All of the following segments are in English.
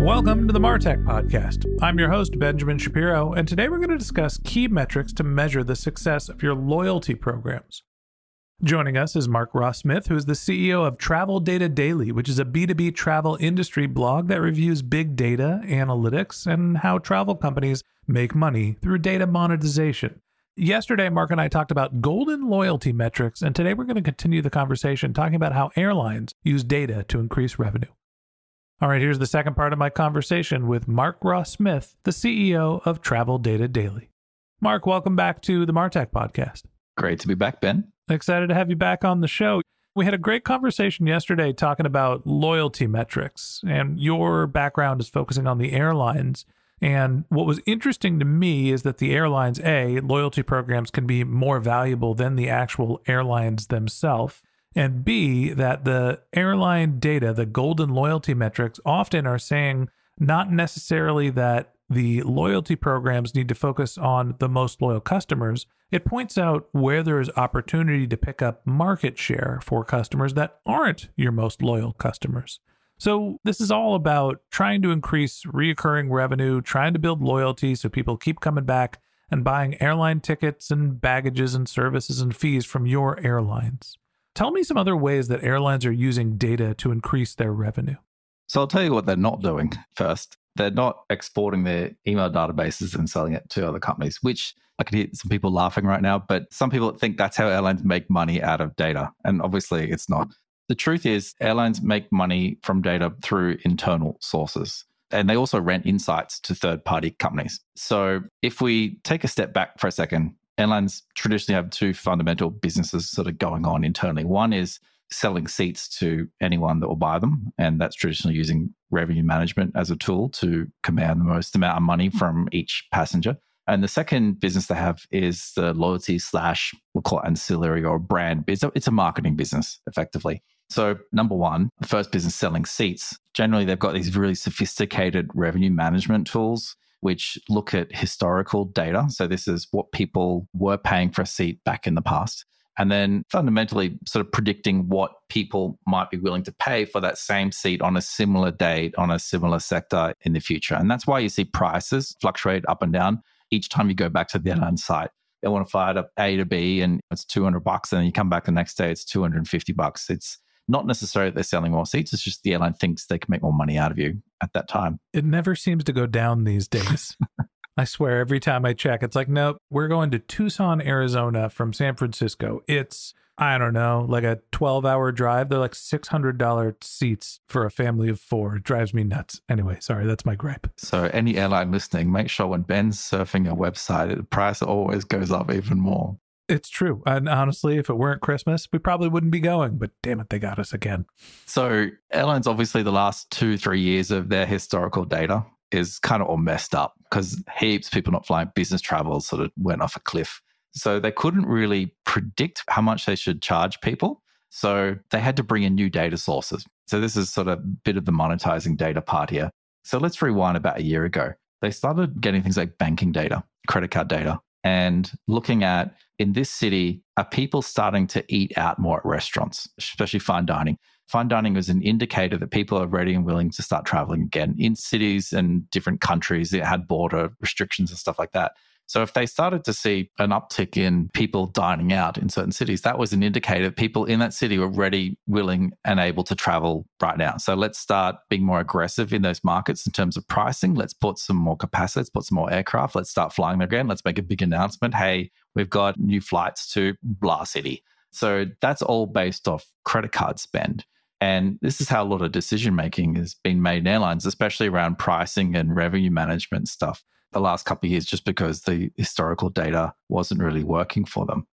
Welcome to the Martech Podcast. I'm your host, Benjamin Shapiro, and today we're going to discuss key metrics to measure the success of your loyalty programs. Joining us is Mark Ross Smith, who is the CEO of Travel Data Daily, which is a B2B travel industry blog that reviews big data, analytics, and how travel companies make money through data monetization. Yesterday, Mark and I talked about golden loyalty metrics, and today we're going to continue the conversation talking about how airlines use data to increase revenue. All right, here's the second part of my conversation with Mark Ross Smith, the CEO of Travel Data Daily. Mark, welcome back to the Martech podcast. Great to be back, Ben. Excited to have you back on the show. We had a great conversation yesterday talking about loyalty metrics, and your background is focusing on the airlines. And what was interesting to me is that the airlines, A, loyalty programs can be more valuable than the actual airlines themselves and B, that the airline data, the golden loyalty metrics, often are saying not necessarily that the loyalty programs need to focus on the most loyal customers. It points out where there is opportunity to pick up market share for customers that aren't your most loyal customers. So, this is all about trying to increase reoccurring revenue, trying to build loyalty so people keep coming back and buying airline tickets and baggages and services and fees from your airlines. Tell me some other ways that airlines are using data to increase their revenue. So I'll tell you what they're not doing first. They're not exporting their email databases and selling it to other companies, which I can hear some people laughing right now, but some people think that's how airlines make money out of data. And obviously it's not. The truth is, airlines make money from data through internal sources. And they also rent insights to third party companies. So if we take a step back for a second, airlines traditionally have two fundamental businesses sort of going on internally. One is selling seats to anyone that will buy them, and that's traditionally using revenue management as a tool to command the most amount of money from each passenger. And the second business they have is the loyalty slash we'll call it ancillary or brand. It's a, it's a marketing business effectively. So number one, the first business selling seats. Generally, they've got these really sophisticated revenue management tools which look at historical data. So, this is what people were paying for a seat back in the past. And then fundamentally, sort of predicting what people might be willing to pay for that same seat on a similar date, on a similar sector in the future. And that's why you see prices fluctuate up and down each time you go back to the airline site. They want to fly to A to B and it's 200 bucks. And then you come back the next day, it's 250 bucks. It's not necessarily they're selling more seats. It's just the airline thinks they can make more money out of you at that time. It never seems to go down these days. I swear, every time I check, it's like, nope, we're going to Tucson, Arizona from San Francisco. It's, I don't know, like a 12 hour drive. They're like $600 seats for a family of four. It drives me nuts. Anyway, sorry, that's my gripe. So, any airline listening, make sure when Ben's surfing your website, the price always goes up even more. It's true. And honestly, if it weren't Christmas, we probably wouldn't be going, but damn it, they got us again. So, airlines, obviously, the last two, three years of their historical data is kind of all messed up because heaps of people not flying business travel sort of went off a cliff. So, they couldn't really predict how much they should charge people. So, they had to bring in new data sources. So, this is sort of a bit of the monetizing data part here. So, let's rewind about a year ago. They started getting things like banking data, credit card data and looking at in this city, are people starting to eat out more at restaurants, especially fine dining? Fine dining is an indicator that people are ready and willing to start traveling again in cities and different countries that had border restrictions and stuff like that. So if they started to see an uptick in people dining out in certain cities, that was an indicator people in that city were ready, willing, and able to travel right now. So let's start being more aggressive in those markets in terms of pricing. Let's put some more capacity, let's put some more aircraft, let's start flying there again. Let's make a big announcement. Hey, we've got new flights to blah city. So that's all based off credit card spend. And this is how a lot of decision making has been made in airlines, especially around pricing and revenue management stuff the last couple of years just because the historical data wasn't really working for them.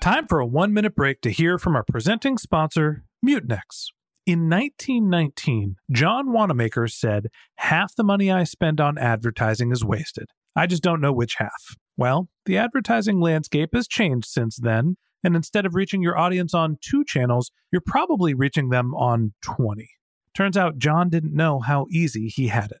Time for a one minute break to hear from our presenting sponsor, Mutinex. In 1919, John Wanamaker said, Half the money I spend on advertising is wasted. I just don't know which half. Well, the advertising landscape has changed since then, and instead of reaching your audience on two channels, you're probably reaching them on 20. Turns out John didn't know how easy he had it.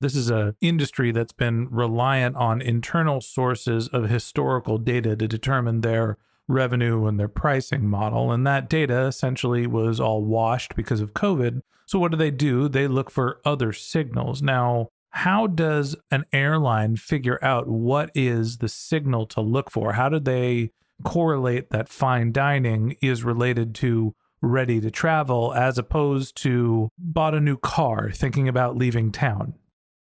this is an industry that's been reliant on internal sources of historical data to determine their revenue and their pricing model. And that data essentially was all washed because of COVID. So, what do they do? They look for other signals. Now, how does an airline figure out what is the signal to look for? How do they correlate that fine dining is related to ready to travel as opposed to bought a new car thinking about leaving town?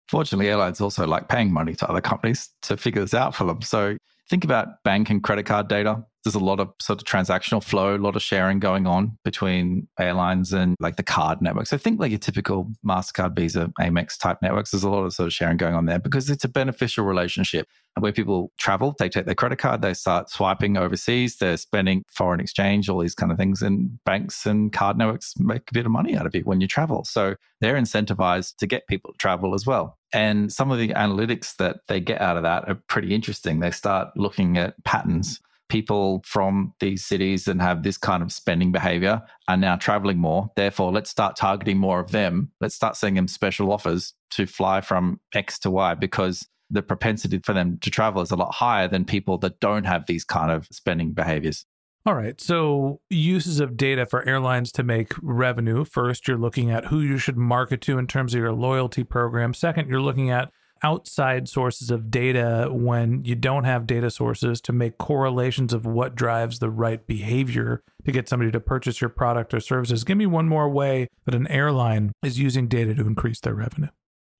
Fortunately, airlines also like paying money to other companies to figure this out for them. So think about bank and credit card data there's a lot of sort of transactional flow, a lot of sharing going on between airlines and like the card networks. So think like your typical MasterCard, Visa, Amex type networks. There's a lot of sort of sharing going on there because it's a beneficial relationship. Where people travel, they take their credit card, they start swiping overseas, they're spending foreign exchange, all these kind of things. And banks and card networks make a bit of money out of it when you travel. So they're incentivized to get people to travel as well. And some of the analytics that they get out of that are pretty interesting. They start looking at patterns people from these cities and have this kind of spending behavior are now traveling more. Therefore, let's start targeting more of them. Let's start sending them special offers to fly from X to Y because the propensity for them to travel is a lot higher than people that don't have these kind of spending behaviors. All right. So, uses of data for airlines to make revenue. First, you're looking at who you should market to in terms of your loyalty program. Second, you're looking at outside sources of data when you don't have data sources to make correlations of what drives the right behavior to get somebody to purchase your product or services. Give me one more way that an airline is using data to increase their revenue.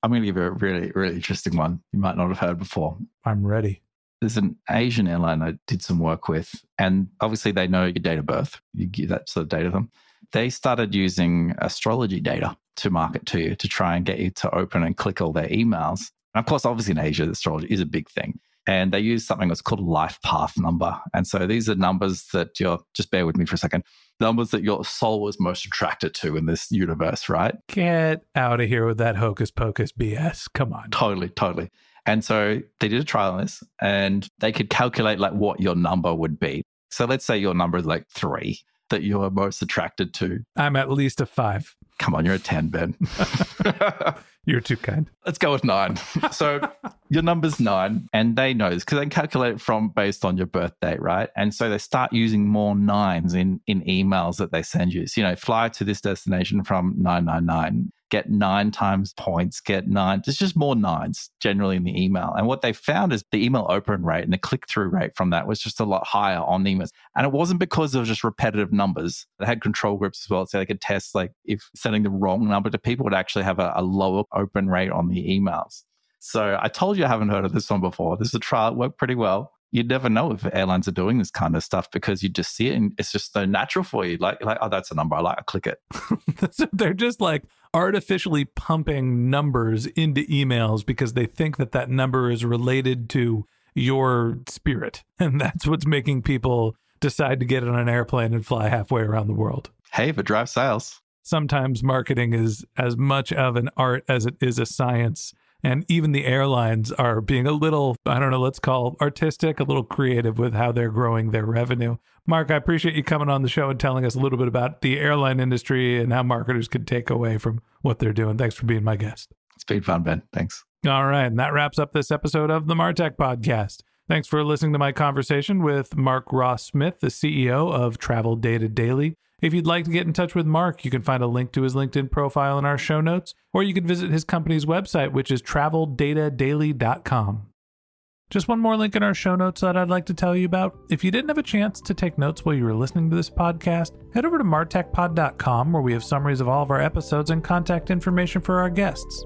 I'm going to give you a really, really interesting one you might not have heard before. I'm ready. There's an Asian airline I did some work with, and obviously they know your date of birth. You give that sort of data to them. They started using astrology data to market to you to try and get you to open and click all their emails. And of course, obviously in Asia, astrology is a big thing. And they use something that's called a life path number. And so these are numbers that you're, just bear with me for a second, numbers that your soul was most attracted to in this universe, right? Get out of here with that hocus pocus BS. Come on. Totally, totally. And so they did a trial on this and they could calculate like what your number would be. So let's say your number is like three. That you're most attracted to? I'm at least a five. Come on, you're a 10, Ben. You're too kind. Let's go with nine. So your number's nine, and they know this because they calculate it from based on your birth date, right? And so they start using more nines in in emails that they send you. So, you know, fly to this destination from 999 get nine times points, get nine. There's just more nines generally in the email. And what they found is the email open rate and the click through rate from that was just a lot higher on emails. And it wasn't because of just repetitive numbers. They had control groups as well. So they could test like if sending the wrong number to people would actually have a, a lower open rate on the emails. So I told you I haven't heard of this one before. This is a trial. It worked pretty well you'd never know if airlines are doing this kind of stuff because you just see it and it's just so natural for you. Like, like oh, that's a number. I like. I click it. They're just like artificially pumping numbers into emails because they think that that number is related to your spirit, and that's what's making people decide to get on an airplane and fly halfway around the world. Hey, if it drives sales. Sometimes marketing is as much of an art as it is a science and even the airlines are being a little, I don't know, let's call artistic, a little creative with how they're growing their revenue. Mark, I appreciate you coming on the show and telling us a little bit about the airline industry and how marketers could take away from what they're doing. Thanks for being my guest. It's been fun, Ben. Thanks. All right. And that wraps up this episode of the Martech Podcast. Thanks for listening to my conversation with Mark Ross Smith, the CEO of Travel Data Daily. If you'd like to get in touch with Mark, you can find a link to his LinkedIn profile in our show notes, or you can visit his company's website, which is traveldatadaily.com. Just one more link in our show notes that I'd like to tell you about. If you didn't have a chance to take notes while you were listening to this podcast, head over to martechpod.com where we have summaries of all of our episodes and contact information for our guests.